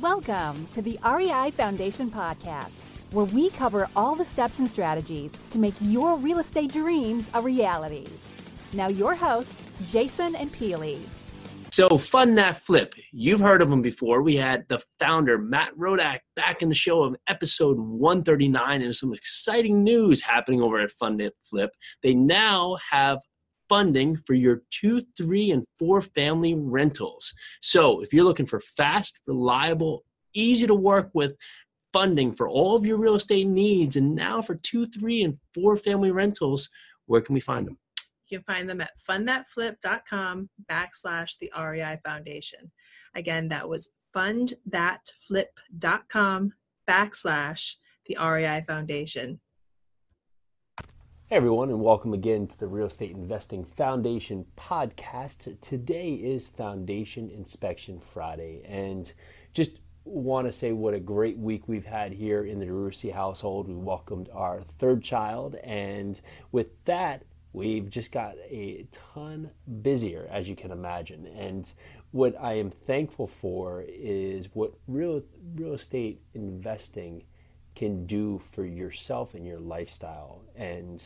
Welcome to the REI Foundation Podcast, where we cover all the steps and strategies to make your real estate dreams a reality. Now, your hosts, Jason and Peely. So, Fund That Flip, you've heard of them before. We had the founder, Matt Rodak, back in the show of episode 139, and some exciting news happening over at Fund Flip. They now have funding for your two, three, and four family rentals. So, if you're looking for fast, reliable, easy to work with funding for all of your real estate needs, and now for two, three, and four family rentals, where can we find them? You can find them at fundthatflip.com backslash the REI Foundation. Again, that was fundthatflip.com backslash the REI Foundation. Hey everyone, and welcome again to the Real Estate Investing Foundation podcast. Today is Foundation Inspection Friday, and just want to say what a great week we've had here in the DeRusi household. We welcomed our third child, and with that, We've just got a ton busier, as you can imagine. And what I am thankful for is what real, real estate investing can do for yourself and your lifestyle. And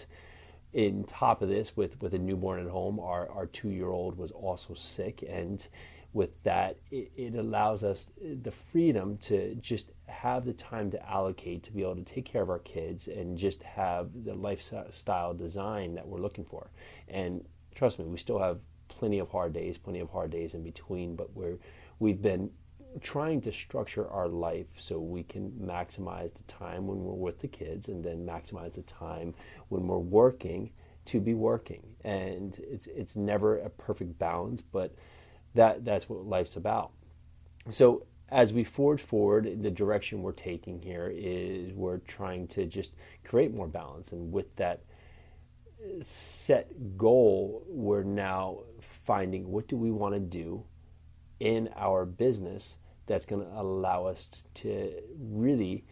in top of this, with, with a newborn at home, our, our two year old was also sick. And with that, it, it, allows us the freedom to just have the time to allocate to be able to take care of our kids and just have the lifestyle design that we're looking for. And trust me, we still have plenty of hard days, plenty of hard days in between, but we're we've been trying to structure our life so we can maximize the time when we're with the kids and then maximize the time when we're working to be working. And it's it's never a perfect balance, but that that's what life's about. So as we forge forward, the direction we're taking here is we're trying to just create more balance, and with that uh, set goal, we're now finding what do we want to do in our business that's going to allow us to really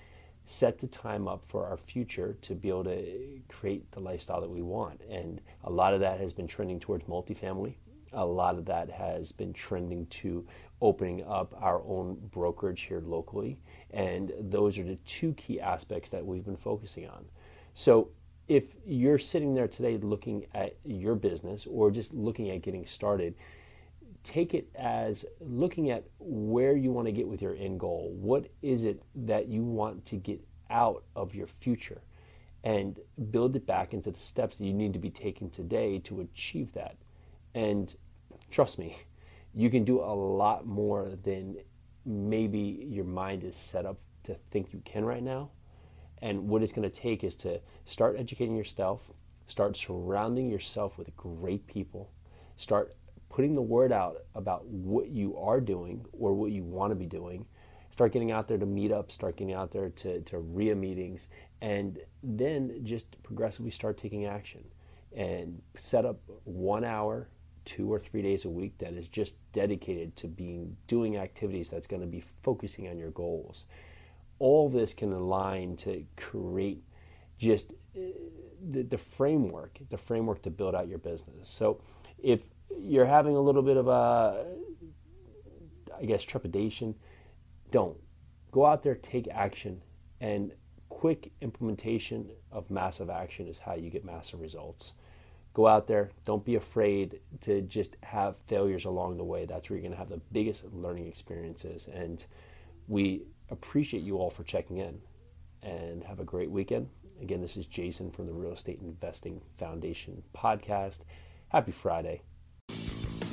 set the time up for our future to be able to create the lifestyle that we want. And a lot of that has been trending towards multifamily a lot of that has been trending to opening up our own brokerage here locally. And those are the two key aspects that we've been focusing on. So if you're sitting there today looking at your business or just looking at getting started, take it as looking at where you want to get with your end goal. What is it that you want to get out of your future? And build it back into the steps that you need to be taking today to achieve that. And trust me, you can do a lot more than maybe your mind is set up to think you can right now. And what it's going to take is to start educating yourself, start surrounding yourself with great people, start putting the word out about what you are doing or what you want to be doing. Start getting out there to meet up, start getting out there to, to RIA meetings, and then just progressively start taking action and set up one hour two or three days a week that is just dedicated to being doing activities that's going to be focusing on your goals. All this can align to create just uh, the, the framework, the framework to build out your business. So if you're having a little bit of a, I guess, trepidation, don't. Go out there, take action, and quick implementation of massive action is how you get massive results go out there. Don't be afraid to just have failures along the way. That's where you're going to have the biggest learning experiences. And we appreciate you all for checking in and have a great weekend. Again, this is Jason from the Real Estate Investing Foundation podcast. Happy Friday.